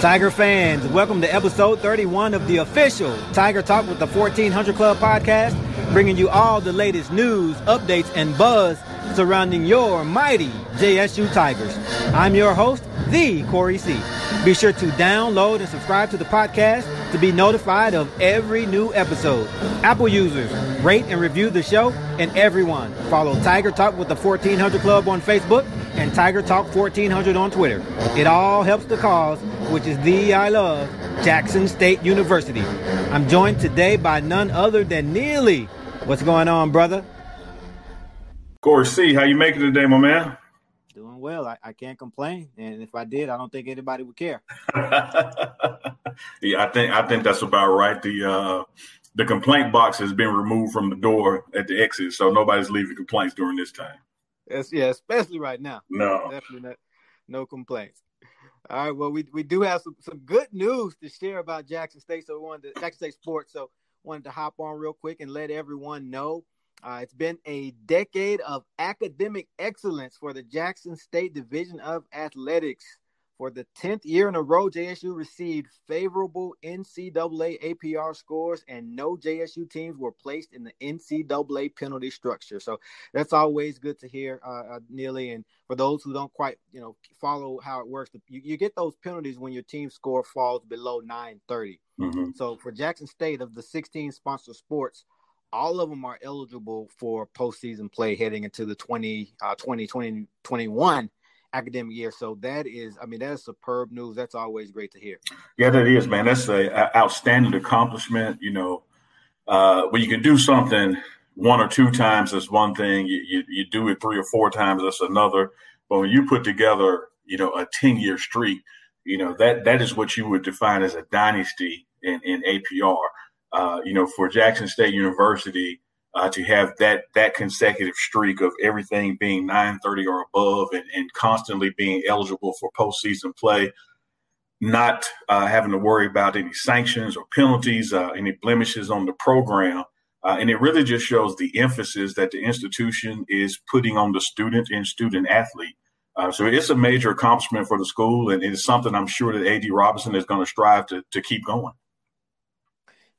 Tiger fans, welcome to episode 31 of the official Tiger Talk with the 1400 Club podcast, bringing you all the latest news, updates, and buzz surrounding your mighty JSU Tigers. I'm your host, the Corey C. Be sure to download and subscribe to the podcast to be notified of every new episode. Apple users, rate and review the show, and everyone follow Tiger Talk with the 1400 Club on Facebook and Tiger Talk 1400 on Twitter. It all helps the cause, which is the I love Jackson State University. I'm joined today by none other than Neely. What's going on, brother? Corey C, how you making today, my man? Doing well. I, I can't complain, and if I did, I don't think anybody would care. yeah, I think I think that's about right. The uh, the complaint box has been removed from the door at the exit, so nobody's leaving complaints during this time. Yes, yeah, especially right now. No, definitely not, no complaints. All right, well, we, we do have some, some good news to share about Jackson State. So we wanted to, Jackson State sports. So wanted to hop on real quick and let everyone know. Uh, it's been a decade of academic excellence for the Jackson State Division of Athletics. For the 10th year in a row, JSU received favorable NCAA APR scores, and no JSU teams were placed in the NCAA penalty structure. So that's always good to hear, uh, uh, Neely. And for those who don't quite, you know, follow how it works, you, you get those penalties when your team score falls below 930. Mm-hmm. So for Jackson State, of the 16 sponsor sports, all of them are eligible for postseason play heading into the 20, uh, 20, 20, 21 academic year. So that is, I mean, that's superb news. That's always great to hear. Yeah, that is, man. That's a, outstanding accomplishment. You know, uh, when you can do something one or two times, that's one thing. You, you, you do it three or four times, that's another. But when you put together, you know, a ten year streak, you know that that is what you would define as a dynasty in, in APR. Uh, you know, for Jackson State University, uh, to have that that consecutive streak of everything being 930 or above and, and constantly being eligible for postseason play, not uh, having to worry about any sanctions or penalties, uh, any blemishes on the program. Uh, and it really just shows the emphasis that the institution is putting on the student and student athlete. Uh, so it's a major accomplishment for the school, and it's something I'm sure that AD Robinson is going to strive to, to keep going.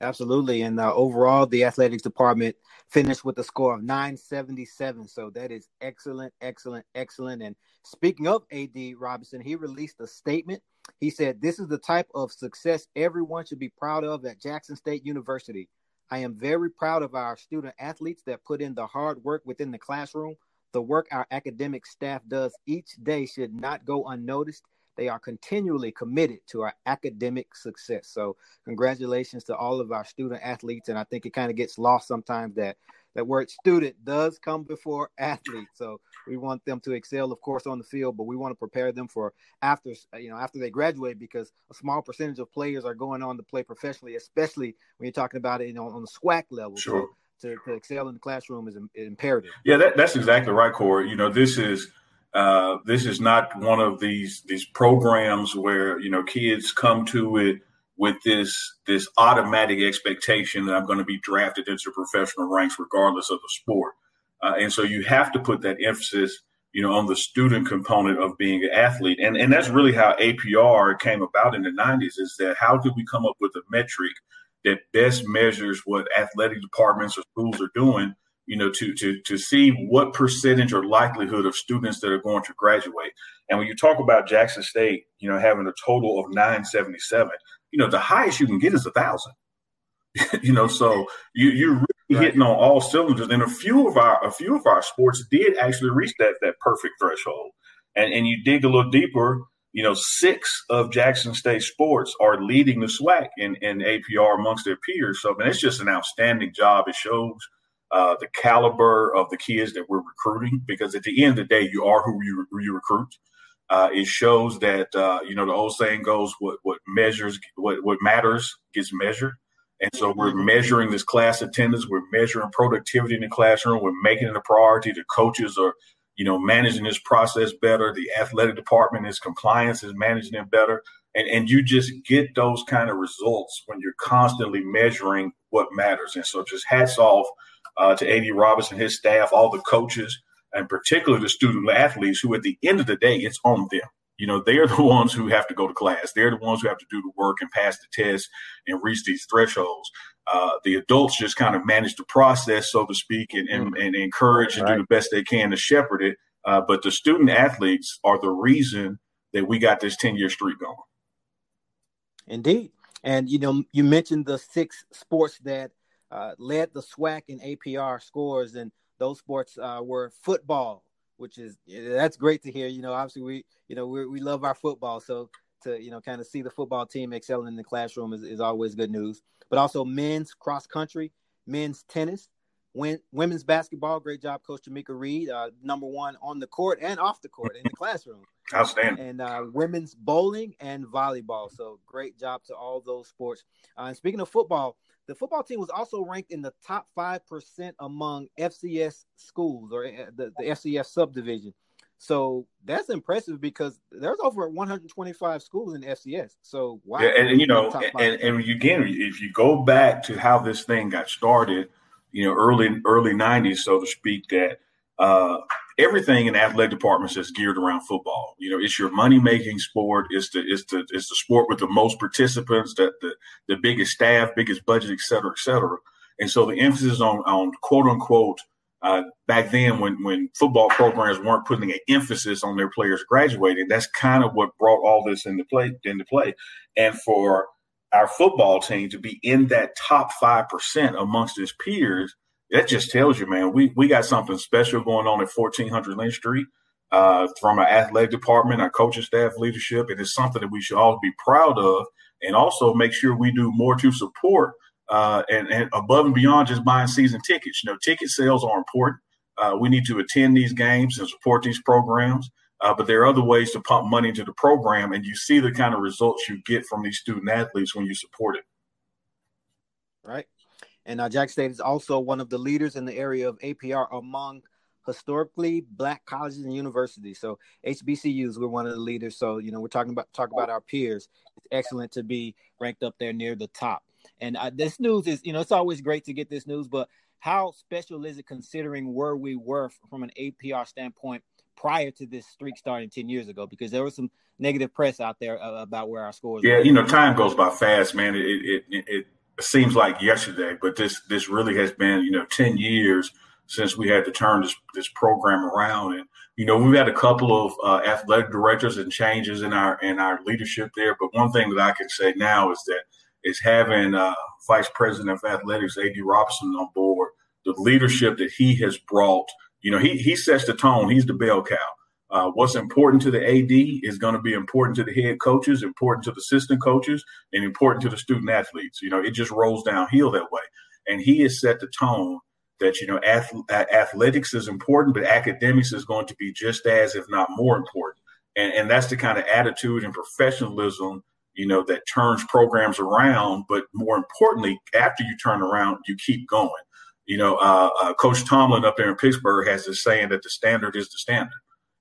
Absolutely. And uh, overall, the athletics department finished with a score of 977. So that is excellent, excellent, excellent. And speaking of AD Robinson, he released a statement. He said, This is the type of success everyone should be proud of at Jackson State University. I am very proud of our student athletes that put in the hard work within the classroom. The work our academic staff does each day should not go unnoticed they are continually committed to our academic success. So, congratulations to all of our student athletes. And I think it kind of gets lost sometimes that that word student does come before athlete. So we want them to excel, of course, on the field, but we want to prepare them for after you know after they graduate because a small percentage of players are going on to play professionally, especially when you're talking about it you know, on the SWAC level. Sure. So to, to excel in the classroom is imperative. Yeah, that, that's exactly right, Corey. You know, this is uh, this is not one of these these programs where you know kids come to it with this this automatic expectation that I'm going to be drafted into professional ranks regardless of the sport. Uh, and so you have to put that emphasis, you know, on the student component of being an athlete. And and that's really how APR came about in the 90s is that how could we come up with a metric that best measures what athletic departments or schools are doing you know, to to to see what percentage or likelihood of students that are going to graduate. And when you talk about Jackson State, you know, having a total of 977, you know, the highest you can get is a thousand. you know, so you you're really right. hitting on all cylinders. And a few of our a few of our sports did actually reach that that perfect threshold. And and you dig a little deeper, you know, six of Jackson State sports are leading the SWAC in, in APR amongst their peers. So I mean, it's just an outstanding job. It shows uh, the caliber of the kids that we're recruiting, because at the end of the day, you are who you, who you recruit. Uh, it shows that uh, you know the old saying goes, "What what measures, what what matters gets measured." And so we're mm-hmm. measuring this class attendance, we're measuring productivity in the classroom, we're making it a priority. The coaches are, you know, managing this process better. The athletic department is compliance is managing it better. And and you just get those kind of results when you're constantly measuring what matters. And so just hats off uh, to AD Robinson, his staff, all the coaches, and particularly the student athletes who at the end of the day, it's on them. You know, they're the ones who have to go to class. They're the ones who have to do the work and pass the test and reach these thresholds. Uh, the adults just kind of manage the process, so to speak, and, and, and encourage and do the best they can to shepherd it. Uh, but the student athletes are the reason that we got this 10 year streak going. Indeed. And, you know, you mentioned the six sports that uh, led the SWAC and APR scores, and those sports uh, were football, which is that's great to hear. You know, obviously we you know we we love our football, so to you know kind of see the football team excelling in the classroom is, is always good news. But also men's cross country, men's tennis, when, women's basketball. Great job, Coach Tomekia Reed, uh, number one on the court and off the court in the classroom. Outstanding. And uh, women's bowling and volleyball. So great job to all those sports. Uh, and speaking of football, the football team was also ranked in the top 5% among FCS schools or uh, the, the FCS subdivision. So that's impressive because there's over 125 schools in FCS. So wow. Yeah, and, and you know, and, and again, if you go back to how this thing got started, you know, early early 90s, so to speak, that uh, everything in athletic departments is geared around football. You know, it's your money making sport. It's the it's the it's the sport with the most participants, that the the biggest staff, biggest budget, et cetera, et cetera. And so the emphasis on on quote unquote uh, back then when when football programs weren't putting an emphasis on their players graduating, that's kind of what brought all this into play into play. And for our football team to be in that top five percent amongst its peers that just tells you, man, we we got something special going on at 1400 Lynch Street uh, from our athletic department, our coaching staff leadership. It is something that we should all be proud of, and also make sure we do more to support uh, and, and above and beyond just buying season tickets. You know, ticket sales are important. Uh, we need to attend these games and support these programs. Uh, but there are other ways to pump money into the program, and you see the kind of results you get from these student athletes when you support it. Right. And uh, Jack State is also one of the leaders in the area of APR among historically black colleges and universities. So HBCUs, we're one of the leaders. So you know, we're talking about talk about our peers. It's excellent to be ranked up there near the top. And uh, this news is, you know, it's always great to get this news, but how special is it considering where we were from an APR standpoint prior to this streak starting 10 years ago? Because there was some negative press out there uh, about where our scores yeah, were. you know, time goes by fast, man. It, it, it, it seems like yesterday, but this this really has been you know ten years since we had to turn this this program around, and you know we've had a couple of uh, athletic directors and changes in our in our leadership there. But one thing that I can say now is that is having uh, Vice President of Athletics Ad Robinson on board, the leadership that he has brought. You know, he he sets the tone. He's the bell cow. Uh, what's important to the AD is going to be important to the head coaches, important to the assistant coaches, and important to the student athletes. You know, it just rolls downhill that way. And he has set the tone that, you know, ath- athletics is important, but academics is going to be just as, if not more important. And, and that's the kind of attitude and professionalism, you know, that turns programs around. But more importantly, after you turn around, you keep going. You know, uh, uh, Coach Tomlin up there in Pittsburgh has this saying that the standard is the standard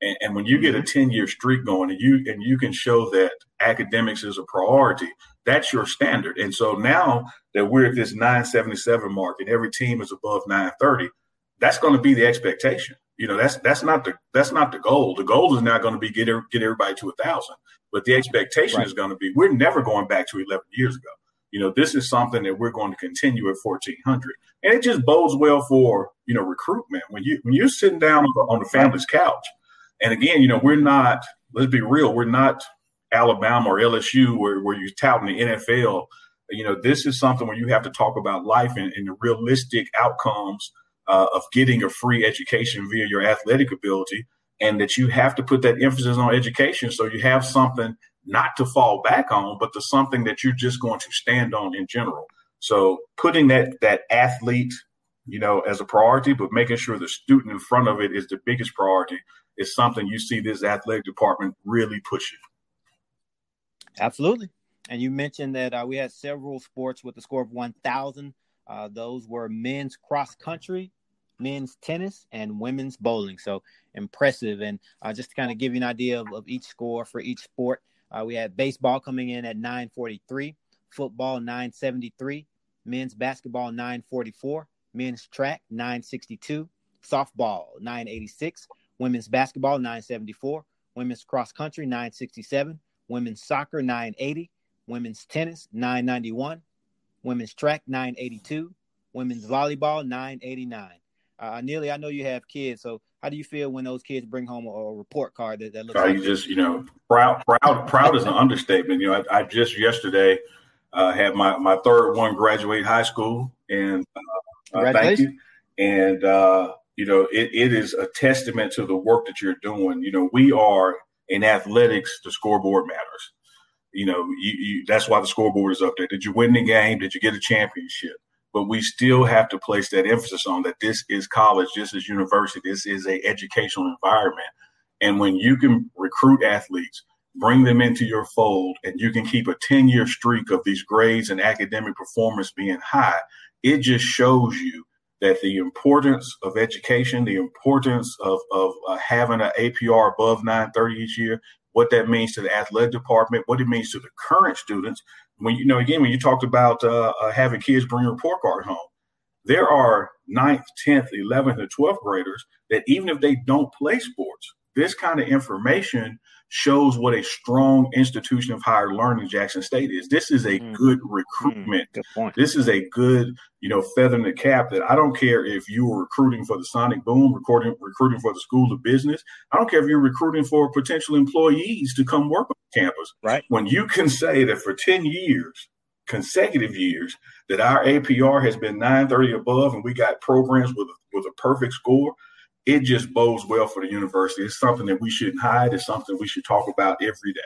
and, and when you get a mm-hmm. 10 year streak going and you and you can show that academics is a priority, that's your standard. And so now that we're at this 977 mark and every team is above 930, that's going to be the expectation. You know, that's that's not the that's not the goal. The goal is not going to be get er, get everybody to a thousand, but the expectation right. is going to be we're never going back to 11 years ago. You know, this is something that we're going to continue at 1400, and it just bodes well for you know recruitment. When you when you're sitting down on the, on the family's couch and again, you know, we're not, let's be real, we're not Alabama or LSU where, where you're touting the NFL. You know, this is something where you have to talk about life and, and the realistic outcomes uh, of getting a free education via your athletic ability, and that you have to put that emphasis on education so you have something not to fall back on, but to something that you're just going to stand on in general. So putting that that athlete you know, as a priority, but making sure the student in front of it is the biggest priority is something you see this athletic department really pushing. Absolutely. And you mentioned that uh, we had several sports with a score of 1,000. Uh, those were men's cross country, men's tennis, and women's bowling. So impressive. And uh, just to kind of give you an idea of, of each score for each sport, uh, we had baseball coming in at 943, football 973, men's basketball 944, men's track 962, softball 986, women's basketball 974, women's cross country 967, women's soccer 980, women's tennis 991, women's track 982, women's volleyball 989. Uh, Neely, I know you have kids, so how do you feel when those kids bring home a, a report card that, that looks? Are like you just you know proud? Proud, proud is an understatement. You know, I, I just yesterday uh, had my my third one graduate high school, and uh, uh thank you. And uh, you know, it, it is a testament to the work that you're doing. You know, we are in athletics, the scoreboard matters. You know, you, you, that's why the scoreboard is up there. Did you win the game? Did you get a championship? But we still have to place that emphasis on that this is college, this is university, this is a educational environment. And when you can recruit athletes, bring them into your fold, and you can keep a 10 year streak of these grades and academic performance being high, it just shows you that the importance of education, the importance of, of uh, having an APR above 930 each year, what that means to the athletic department, what it means to the current students. When you know, again, when you talked about uh, uh, having kids bring a report card home, there are ninth, 10th, 11th, and 12th graders that even if they don't play sports, this kind of information shows what a strong institution of higher learning Jackson State is. This is a mm. good recruitment. Mm, good this is a good, you know, feather in the cap that I don't care if you were recruiting for the Sonic Boom, recruiting recruiting for the School of Business. I don't care if you're recruiting for potential employees to come work on campus. Right. When you can say that for 10 years, consecutive years, that our APR has been 930 above and we got programs with with a perfect score – it just bodes well for the university. It's something that we shouldn't hide. It's something we should talk about every day.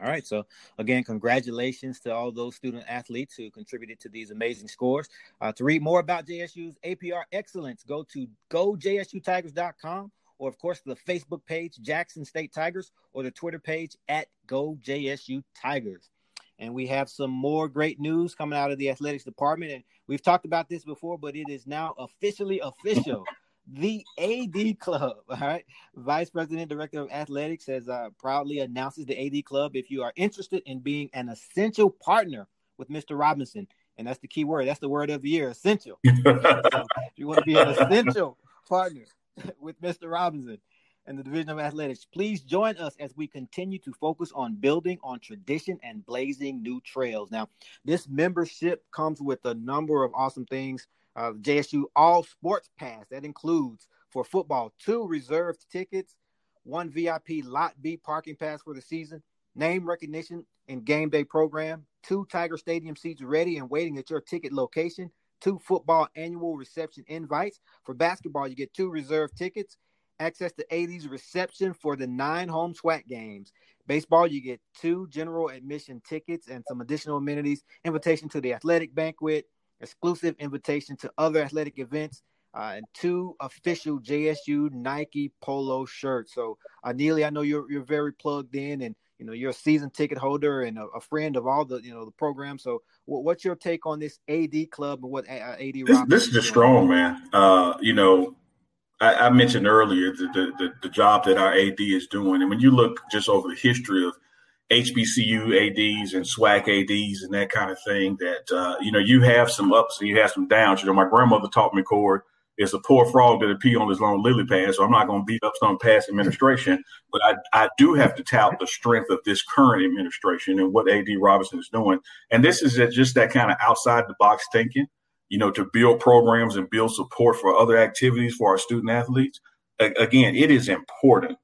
All right. So again, congratulations to all those student athletes who contributed to these amazing scores. Uh, to read more about JSU's APR excellence, go to gojsutigers.com or of course the Facebook page Jackson State Tigers or the Twitter page at GoJSU Tigers. And we have some more great news coming out of the athletics department. And we've talked about this before, but it is now officially official. the AD Club, all right. Vice President, Director of Athletics, has uh, proudly announces the AD Club. If you are interested in being an essential partner with Mr. Robinson, and that's the key word, that's the word of the year, essential. so if you want to be an essential partner with Mr. Robinson, and the Division of Athletics. Please join us as we continue to focus on building on tradition and blazing new trails. Now, this membership comes with a number of awesome things. Uh, JSU All Sports Pass that includes for football two reserved tickets, one VIP Lot B parking pass for the season, name recognition and game day program, two Tiger Stadium seats ready and waiting at your ticket location, two football annual reception invites. For basketball, you get two reserved tickets access to AD's reception for the nine home SWAC games. Baseball, you get two general admission tickets and some additional amenities, invitation to the athletic banquet, exclusive invitation to other athletic events, uh, and two official JSU Nike polo shirts. So, uh, Neely, I know you're you're very plugged in, and you know you're a season ticket holder and a, a friend of all the you know the program. So, what's your take on this AD club and what AD? This, this is just strong, man. Uh, you know, I, I mentioned earlier the, the, the job that our AD is doing, and when you look just over the history of HBCU ADs and SWAC ADs and that kind of thing, that uh, you know you have some ups and you have some downs. You know, my grandmother taught me, Cord, it's a poor frog that pee on his long lily pad. So I'm not going to beat up some past administration, but I, I do have to tout the strength of this current administration and what AD Robinson is doing. And this is just that kind of outside the box thinking you know, to build programs and build support for other activities for our student athletes. A- again, it is important,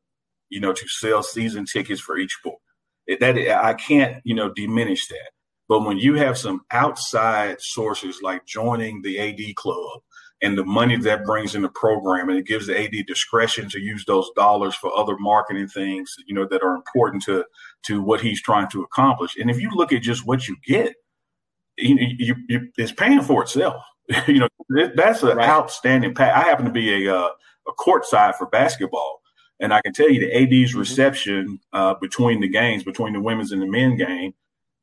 you know, to sell season tickets for each sport. It, that I can't, you know, diminish that. But when you have some outside sources like joining the AD club and the money that brings in the program, and it gives the AD discretion to use those dollars for other marketing things, you know, that are important to to what he's trying to accomplish. And if you look at just what you get, you, you, you, it's paying for itself. you know, that's an right. outstanding pack. I happen to be a uh, a court side for basketball, and I can tell you the AD's mm-hmm. reception uh, between the games, between the women's and the men game,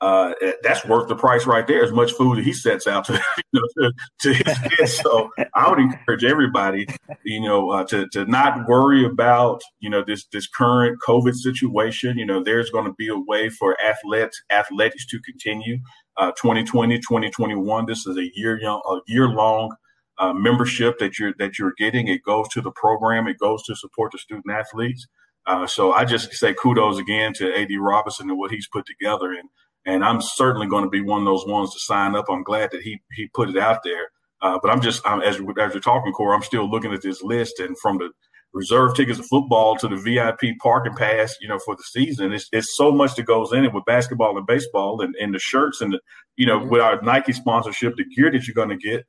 uh, that's worth the price right there. As much food that he sets out to, you know, to, to his kids. So I would encourage everybody, you know, uh, to to not worry about you know this this current COVID situation. You know, there's going to be a way for athletes athletics to continue. Uh, 2020, 2021. This is a year young, a year long uh, membership that you're that you're getting. It goes to the program. It goes to support the student athletes. Uh, so I just say kudos again to Ad Robinson and what he's put together, and and I'm certainly going to be one of those ones to sign up. I'm glad that he he put it out there. Uh, but I'm just I'm, as as you're talking, Core, I'm still looking at this list, and from the reserve tickets of football to the VIP parking pass, you know, for the season, it's it's so much that goes in it with basketball and baseball, and, and the shirts and the you know mm-hmm. with our Nike sponsorship, the gear that you're going to get.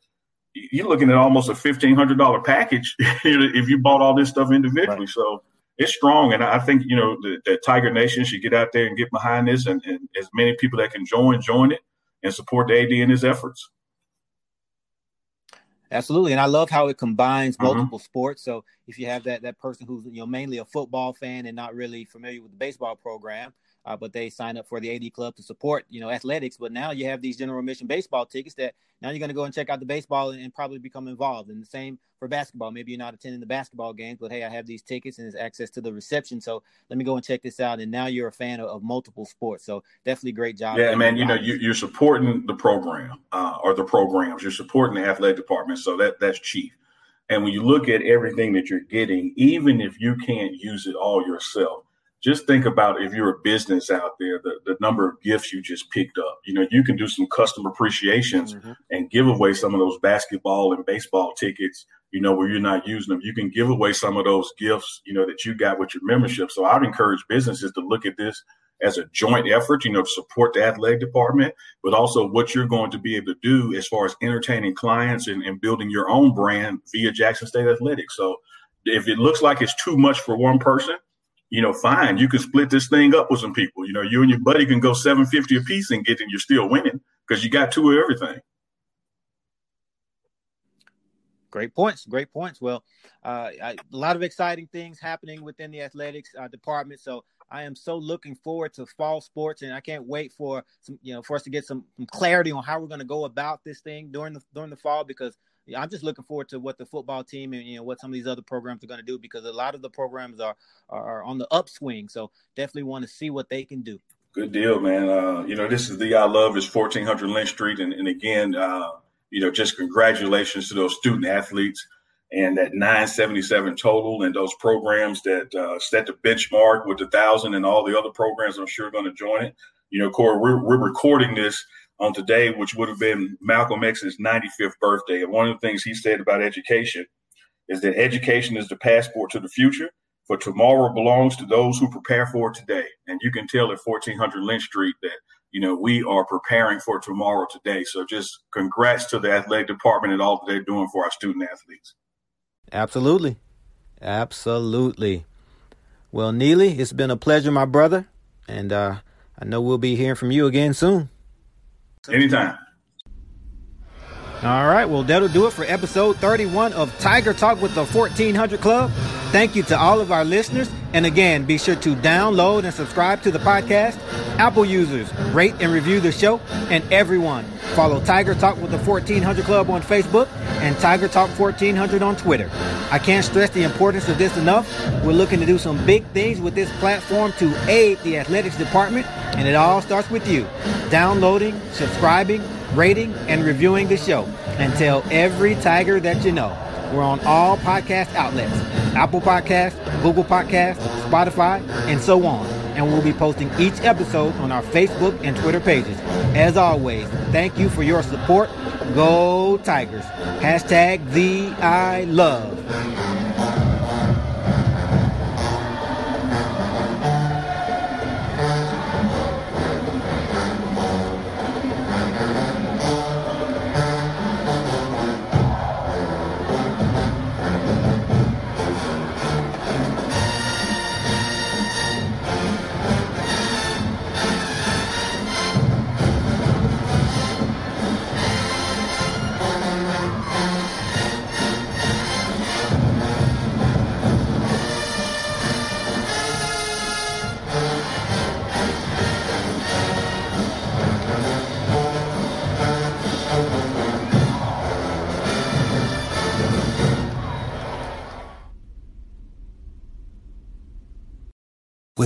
You're looking at almost a fifteen hundred dollar package if you bought all this stuff individually. Right. So it's strong, and I think you know that Tiger Nation should get out there and get behind this, and, and as many people that can join, join it, and support the AD in his efforts. Absolutely, and I love how it combines mm-hmm. multiple mm-hmm. sports. So if you have that that person who's you know mainly a football fan and not really familiar with the baseball program, uh, but they sign up for the AD club to support, you know, athletics. But now you have these general admission baseball tickets that now you're going to go and check out the baseball and, and, probably become involved. And the same for basketball. Maybe you're not attending the basketball games, but hey, I have these tickets and there's access to the reception. So let me go and check this out. And now you're a fan of, of multiple sports. So definitely great job. Yeah, man. You know, you, are supporting the program uh, or the programs. You're supporting the athletic department. So that that's chief. And when you look at everything that you're getting, even if you can't use it all yourself, just think about if you're a business out there, the, the number of gifts you just picked up. You know, you can do some custom appreciations mm-hmm. and give away some of those basketball and baseball tickets, you know, where you're not using them. You can give away some of those gifts, you know, that you got with your membership. So I'd encourage businesses to look at this as a joint effort, you know, to support the athletic department, but also what you're going to be able to do as far as entertaining clients and, and building your own brand via Jackson State Athletics. So if it looks like it's too much for one person, you know, fine, you can split this thing up with some people. You know, you and your buddy can go 750 a piece and get it, you're still winning because you got two of everything. Great points. Great points. Well, uh, I, a lot of exciting things happening within the athletics uh, department. So I am so looking forward to fall sports, and I can't wait for some, you know, for us to get some, some clarity on how we're going to go about this thing during the during the fall because I'm just looking forward to what the football team and you know what some of these other programs are going to do because a lot of the programs are are on the upswing. So definitely want to see what they can do. Good deal, man. Uh, you know, this is the I love is 1400 Lynch Street, and, and again, uh, you know, just congratulations to those student athletes and that 977 total and those programs that uh, set the benchmark with the thousand and all the other programs I'm sure going to join it. You know, Corey, we're, we're recording this on today, which would have been Malcolm X's 95th birthday. And one of the things he said about education is that education is the passport to the future, for tomorrow belongs to those who prepare for today. And you can tell at 1400 Lynch Street that, you know, we are preparing for tomorrow today. So just congrats to the athletic department and all that they're doing for our student athletes. Absolutely. Absolutely. Well, Neely, it's been a pleasure, my brother. And uh, I know we'll be hearing from you again soon. Anytime. All right, well, that'll do it for episode 31 of Tiger Talk with the 1400 Club. Thank you to all of our listeners. And again, be sure to download and subscribe to the podcast. Apple users, rate and review the show. And everyone, follow Tiger Talk with the 1400 Club on Facebook and Tiger Talk 1400 on Twitter. I can't stress the importance of this enough. We're looking to do some big things with this platform to aid the athletics department, and it all starts with you downloading, subscribing, rating, and reviewing the show. And tell every Tiger that you know. We're on all podcast outlets Apple Podcast, Google Podcast, Spotify, and so on. And we'll be posting each episode on our Facebook and Twitter pages. As always, thank you for your support. Go Tigers. Hashtag the I love.